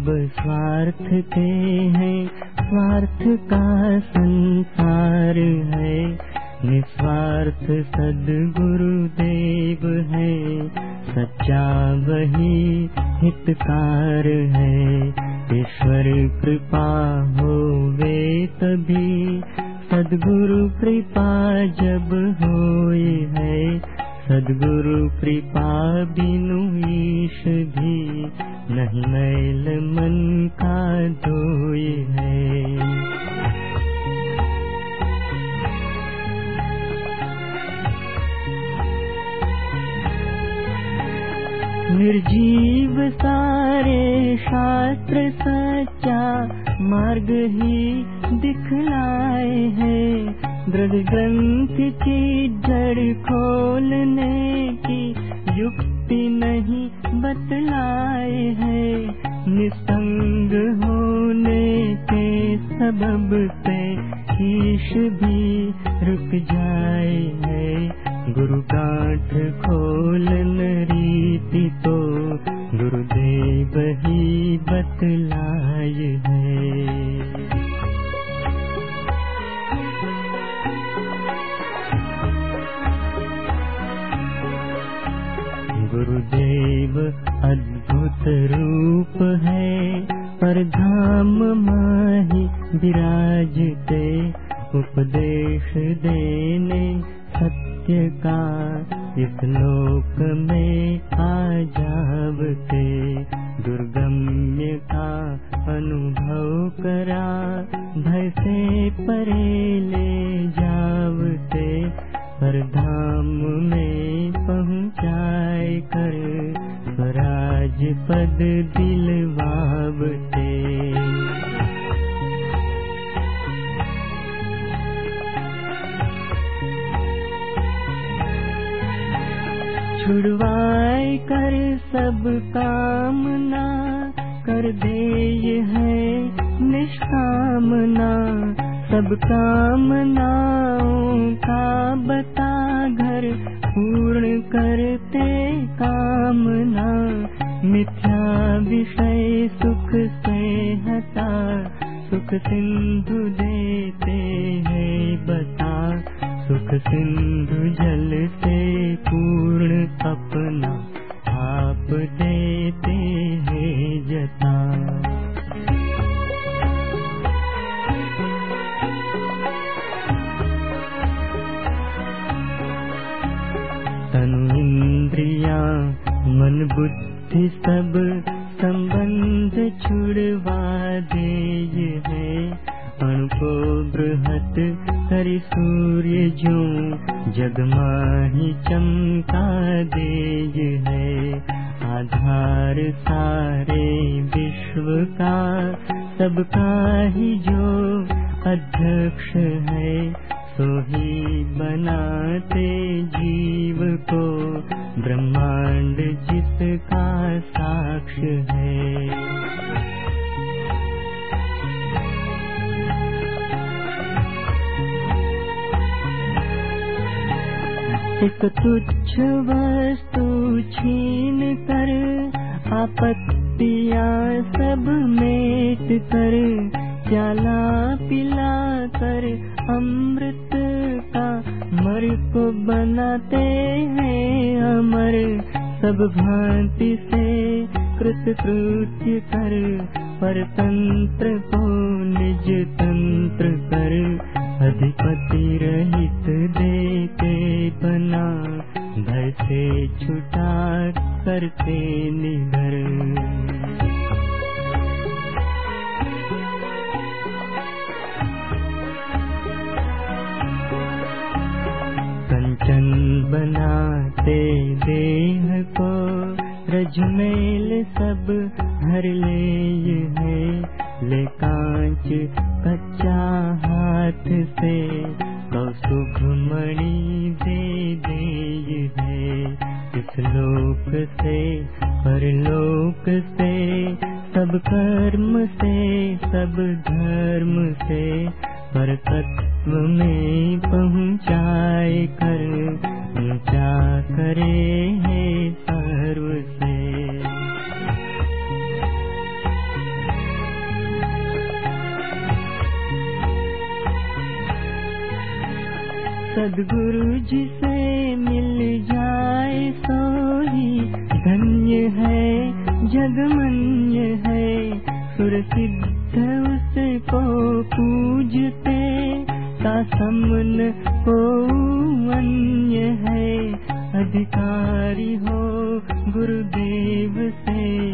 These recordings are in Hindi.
सब स्वार्थ के हैं। स्वार्थ का संसार है। निस्वार्थ सदगुरुदेव है। सच्चा वही हितकार है। ईश्वर कृपा होवे तभी। सदगुरु कृपा जब होए है सदगुरु कृपा बिनु ईश भी नहीं मैल मन का धोए है। निर्जीव सारे शास्त्र सच्चा मार्ग ही दिखलाए है। दृढ़ ग्रंथ की जड़ खोलने की युक्ति नहीं बतलाए है। निसंग होने के सबब से ईश भी रुक जाए है। गुरु गांठ खोलन रीति तो गुरुदेव ही बतलाए है। गुरुदेव अद्भुत रूप है, पर धाम माही विराजते उपदेश देने सत्य का इस लोक में आ जावते पद दिलवावते छुड़वाए कर सब कामना, कर दे ये है निष्कामना। सब कामनाओं का बता घर पूर्ण करते कामना। मिथ्या विषय सुख से हटा सुख सिंधु देते हैं बता। सुख सिंधु जल से पूर्ण अपना आप देते हैं जता। तनु इंद्रिया मन बुद्धि सब संबंध छुड़वा दे है। अणु को बृहत करि सूर्य जो जग माही चमका दे है। आधार सारे विश्व का सबका ही जो अध्यक्ष है सो ही बनाते जीव को ब्रह्मांड जिसका साक्ष है। एक तुच्छ वस्तु छीन कर, आपत्तियाँ सब मेट कर प्याला पिला कर अमृत मर को बनाते हैं अमर। सब भांति से कृत कृत्य कर, परतंत्र को निज तंत्र कर। अधिपति रहित देते बना भय से छुटा करते निधर। कंचन बनाते देह को रजमेल सब हर ले है। ले कांच कच्चा हाथ से कौसुभ मणि दे दे है। इस लोक से परलोक से सब कर्म से सब धर्म से पर परकत्व में पहुँचाए कर, ऊँचा करे है सर्व से। सदगुरु जिसे मिल जाए सो ही धन्य है, जगमन्य है सुर सिद्ध को पूजते, का समन हो अन्य है। अधिकारी हो गुरुदेव से,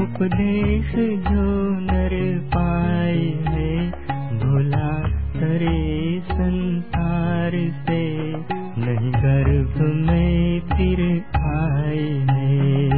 उपदेश जो नर पाए है। भोला करे संसार से, नहीं गर्भ में फिर आए है।